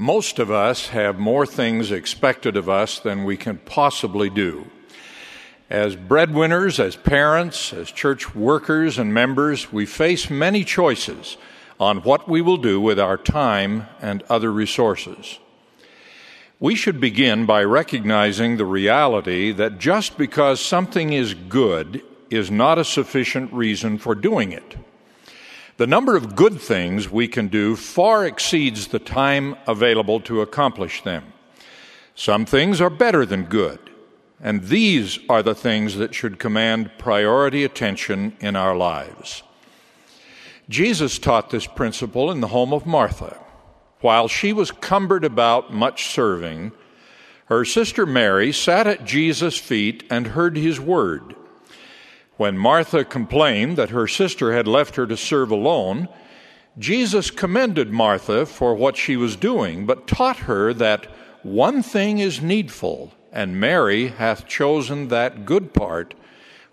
Most of us have more things expected of us than we can possibly do. As breadwinners, as parents, as church workers and members, we face many choices on what we will do with our time and other resources. We should begin by recognizing the reality that just because something is good is not a sufficient reason for doing it. The number of good things we can do far exceeds the time available to accomplish them. Some things are better than good, and these are the things that should command priority attention in our lives. Jesus taught this principle in the home of Martha. While she was cumbered about much serving, her sister Mary sat at Jesus' feet and heard his word. When Martha complained that her sister had left her to serve alone, Jesus commended Martha for what she was doing, but taught her that one thing is needful, and Mary hath chosen that good part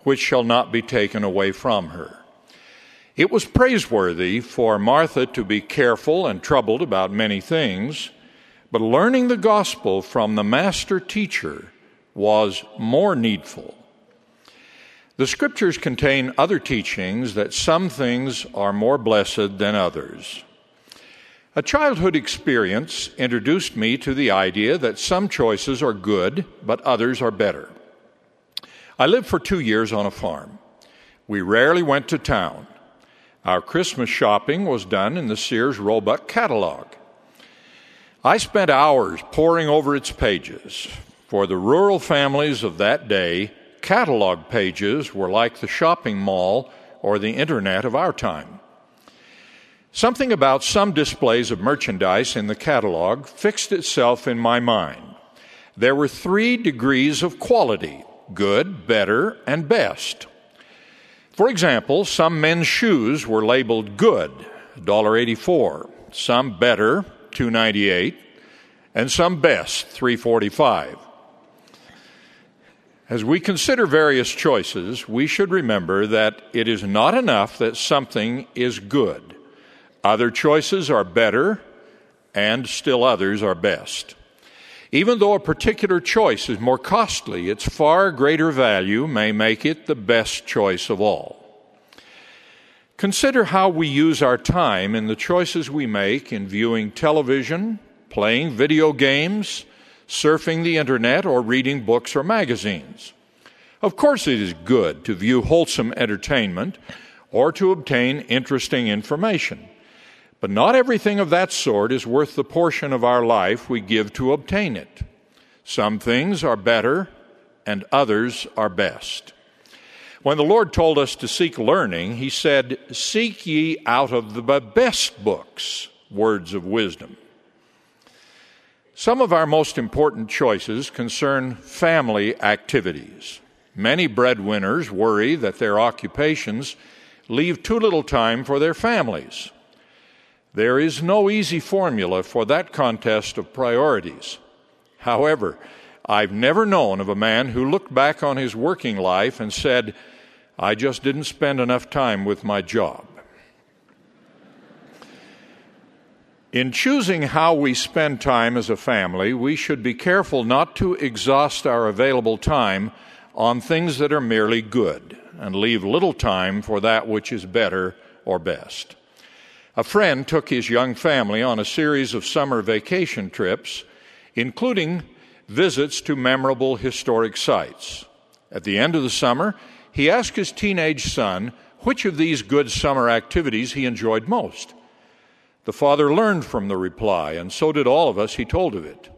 which shall not be taken away from her. It was praiseworthy for Martha to be careful and troubled about many things, but learning the gospel from the master teacher was more needful. The scriptures contain other teachings that some things are more blessed than others. A childhood experience introduced me to the idea that some choices are good, but others are better. I lived for two years on a farm. We rarely went to town. Our Christmas shopping was done in the Sears Roebuck catalog. I spent hours poring over its pages. For the rural families of that day, catalog pages were like the shopping mall or the internet of our time. Something about some displays of merchandise in the catalog fixed itself in my mind. There were three degrees of quality good, better, and best. For example, some men's shoes were labeled good, $1.84, some better, $2.98, and some best, $3.45. As we consider various choices, we should remember that it is not enough that something is good. Other choices are better, and still others are best. Even though a particular choice is more costly, its far greater value may make it the best choice of all. Consider how we use our time in the choices we make in viewing television, playing video games, surfing the internet, or reading books or magazines. Of course, it is good to view wholesome entertainment or to obtain interesting information. But not everything of that sort is worth the portion of our life we give to obtain it. Some things are better and others are best. When the Lord told us to seek learning, He said, Seek ye out of the best books words of wisdom. Some of our most important choices concern family activities. Many breadwinners worry that their occupations leave too little time for their families. There is no easy formula for that contest of priorities. However, I've never known of a man who looked back on his working life and said, I just didn't spend enough time with my job. In choosing how we spend time as a family, we should be careful not to exhaust our available time on things that are merely good and leave little time for that which is better or best. A friend took his young family on a series of summer vacation trips, including visits to memorable historic sites. At the end of the summer, he asked his teenage son which of these good summer activities he enjoyed most. The father learned from the reply, and so did all of us he told of it.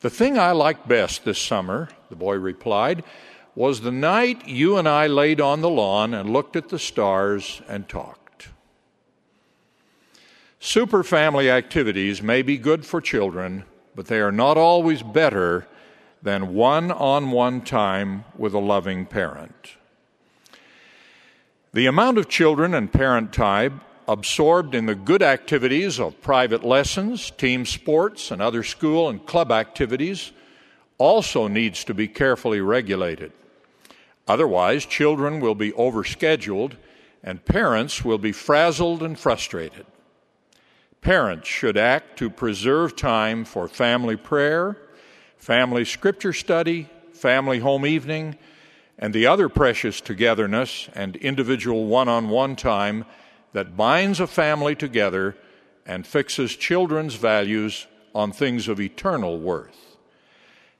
The thing I liked best this summer, the boy replied, was the night you and I laid on the lawn and looked at the stars and talked. Super family activities may be good for children, but they are not always better than one on one time with a loving parent. The amount of children and parent time absorbed in the good activities of private lessons, team sports, and other school and club activities also needs to be carefully regulated. Otherwise, children will be overscheduled and parents will be frazzled and frustrated. Parents should act to preserve time for family prayer, family scripture study, family home evening, and the other precious togetherness and individual one on one time that binds a family together and fixes children's values on things of eternal worth.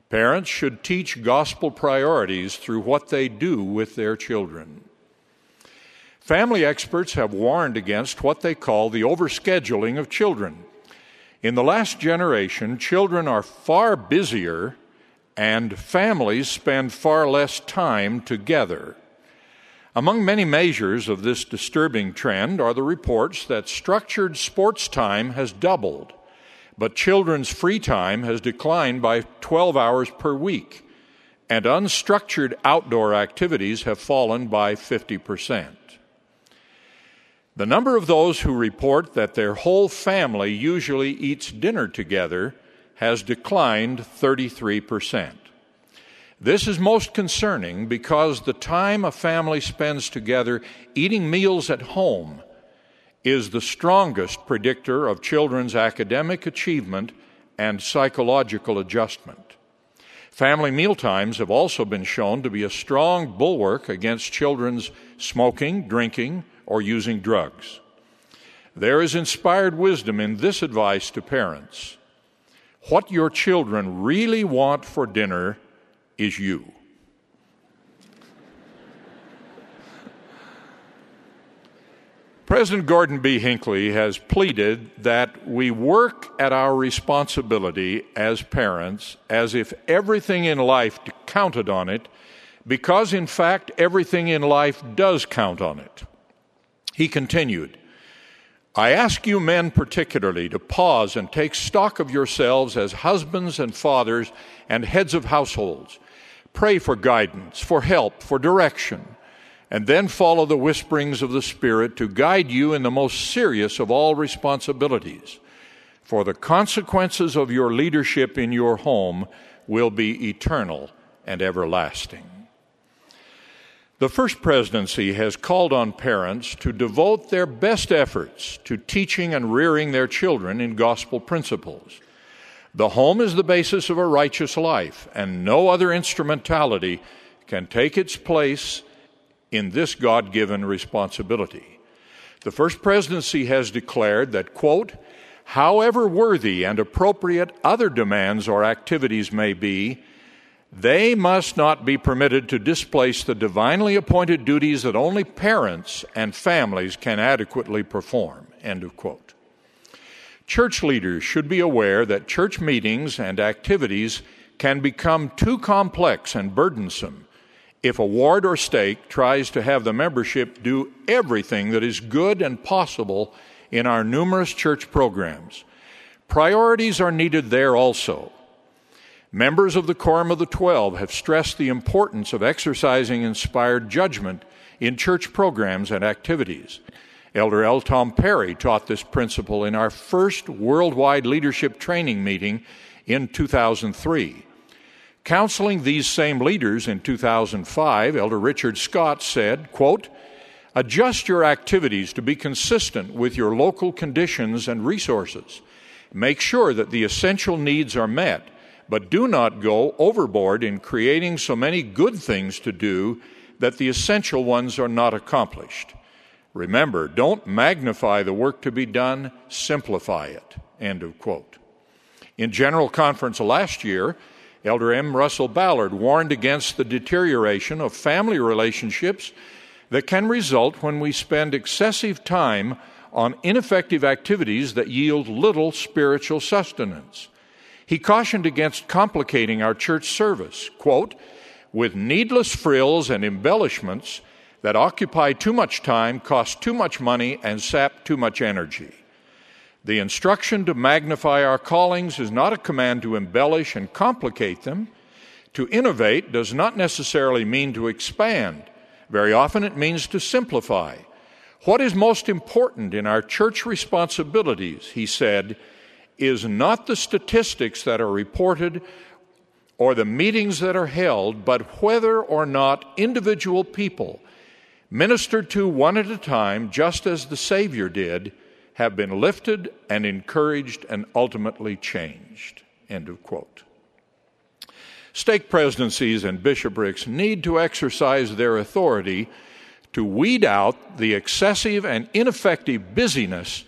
Parents should teach gospel priorities through what they do with their children. Family experts have warned against what they call the overscheduling of children. In the last generation, children are far busier and families spend far less time together. Among many measures of this disturbing trend are the reports that structured sports time has doubled, but children's free time has declined by 12 hours per week, and unstructured outdoor activities have fallen by 50%. The number of those who report that their whole family usually eats dinner together has declined 33%. This is most concerning because the time a family spends together eating meals at home is the strongest predictor of children's academic achievement and psychological adjustment. Family meal times have also been shown to be a strong bulwark against children's smoking, drinking, or using drugs. There is inspired wisdom in this advice to parents. What your children really want for dinner is you. President Gordon B. Hinckley has pleaded that we work at our responsibility as parents as if everything in life counted on it, because in fact everything in life does count on it. He continued, I ask you men particularly to pause and take stock of yourselves as husbands and fathers and heads of households. Pray for guidance, for help, for direction, and then follow the whisperings of the Spirit to guide you in the most serious of all responsibilities. For the consequences of your leadership in your home will be eternal and everlasting. The First Presidency has called on parents to devote their best efforts to teaching and rearing their children in gospel principles. The home is the basis of a righteous life, and no other instrumentality can take its place in this God given responsibility. The First Presidency has declared that, quote, however worthy and appropriate other demands or activities may be, they must not be permitted to displace the divinely appointed duties that only parents and families can adequately perform. End of quote. Church leaders should be aware that church meetings and activities can become too complex and burdensome if a ward or stake tries to have the membership do everything that is good and possible in our numerous church programs. Priorities are needed there also. Members of the Quorum of the Twelve have stressed the importance of exercising inspired judgment in church programs and activities. Elder L. Tom Perry taught this principle in our first worldwide leadership training meeting in 2003. Counseling these same leaders in 2005, Elder Richard Scott said, quote, Adjust your activities to be consistent with your local conditions and resources. Make sure that the essential needs are met but do not go overboard in creating so many good things to do that the essential ones are not accomplished. Remember, don't magnify the work to be done, simplify it. End of quote. In General Conference last year, Elder M. Russell Ballard warned against the deterioration of family relationships that can result when we spend excessive time on ineffective activities that yield little spiritual sustenance. He cautioned against complicating our church service, quote, with needless frills and embellishments that occupy too much time, cost too much money, and sap too much energy. The instruction to magnify our callings is not a command to embellish and complicate them. To innovate does not necessarily mean to expand. Very often it means to simplify. What is most important in our church responsibilities, he said, is not the statistics that are reported or the meetings that are held, but whether or not individual people, ministered to one at a time, just as the Savior did, have been lifted and encouraged and ultimately changed. End of quote. Stake presidencies and bishoprics need to exercise their authority to weed out the excessive and ineffective busyness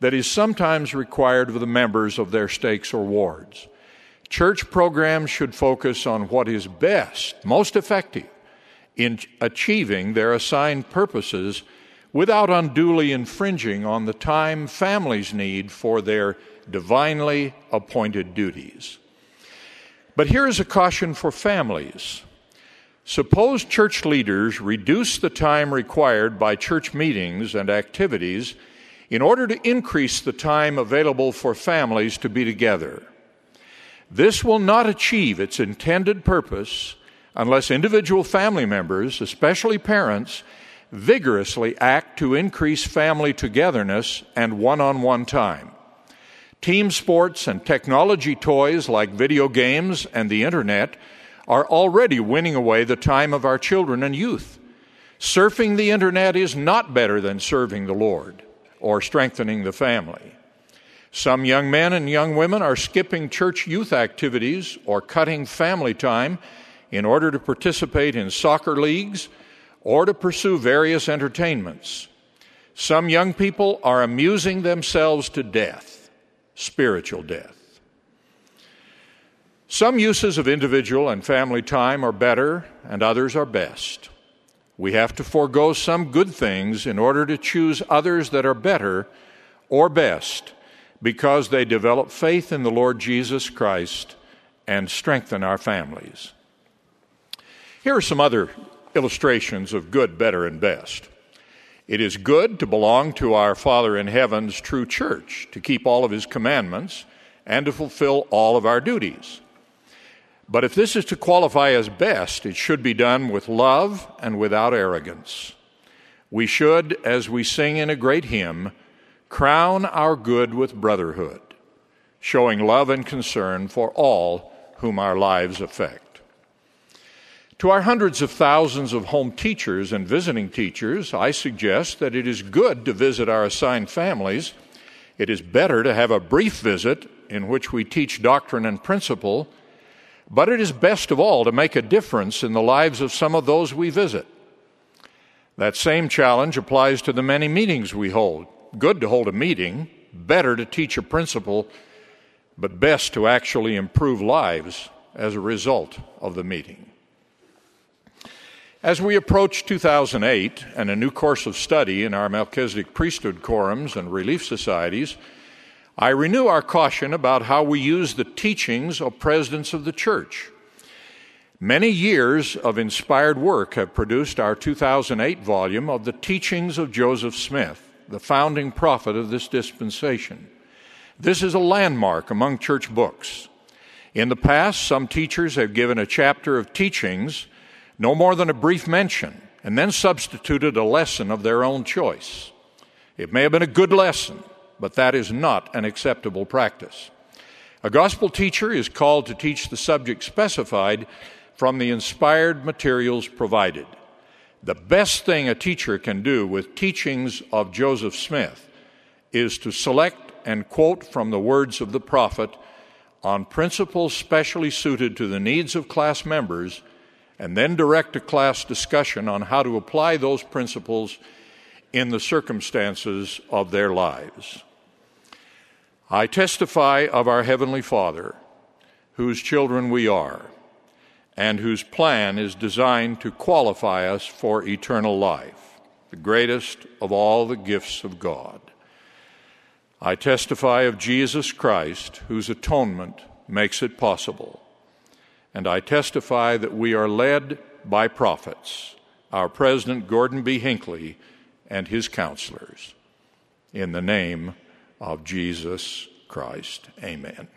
that is sometimes required of the members of their stakes or wards. Church programs should focus on what is best, most effective in achieving their assigned purposes without unduly infringing on the time families need for their divinely appointed duties. But here is a caution for families. Suppose church leaders reduce the time required by church meetings and activities in order to increase the time available for families to be together. This will not achieve its intended purpose unless individual family members, especially parents, vigorously act to increase family togetherness and one on one time. Team sports and technology toys like video games and the internet are already winning away the time of our children and youth. Surfing the internet is not better than serving the Lord or strengthening the family. Some young men and young women are skipping church youth activities or cutting family time in order to participate in soccer leagues or to pursue various entertainments. Some young people are amusing themselves to death, spiritual death. Some uses of individual and family time are better, and others are best. We have to forego some good things in order to choose others that are better or best because they develop faith in the Lord Jesus Christ and strengthen our families. Here are some other illustrations of good, better, and best. It is good to belong to our Father in heaven's true church, to keep all of his commandments, and to fulfill all of our duties. But if this is to qualify as best, it should be done with love and without arrogance. We should, as we sing in a great hymn, crown our good with brotherhood, showing love and concern for all whom our lives affect. To our hundreds of thousands of home teachers and visiting teachers, I suggest that it is good to visit our assigned families. It is better to have a brief visit in which we teach doctrine and principle, but it is best of all to make a difference in the lives of some of those we visit. That same challenge applies to the many meetings we hold. Good to hold a meeting, better to teach a principle, but best to actually improve lives as a result of the meeting. As we approach 2008 and a new course of study in our Melchizedek priesthood quorums and relief societies, I renew our caution about how we use the teachings of presidents of the church. Many years of inspired work have produced our 2008 volume of the teachings of Joseph Smith, the founding prophet of this dispensation. This is a landmark among church books. In the past, some teachers have given a chapter of teachings no more than a brief mention, and then substituted a lesson of their own choice. It may have been a good lesson, but that is not an acceptable practice. A gospel teacher is called to teach the subject specified from the inspired materials provided. The best thing a teacher can do with teachings of Joseph Smith is to select and quote from the words of the prophet on principles specially suited to the needs of class members and then direct a class discussion on how to apply those principles in the circumstances of their lives. I testify of our Heavenly Father, whose children we are, and whose plan is designed to qualify us for eternal life, the greatest of all the gifts of God. I testify of Jesus Christ, whose atonement makes it possible and I testify that we are led by prophets, our President Gordon B. Hinckley and his counselors. In the name of Jesus Christ, amen.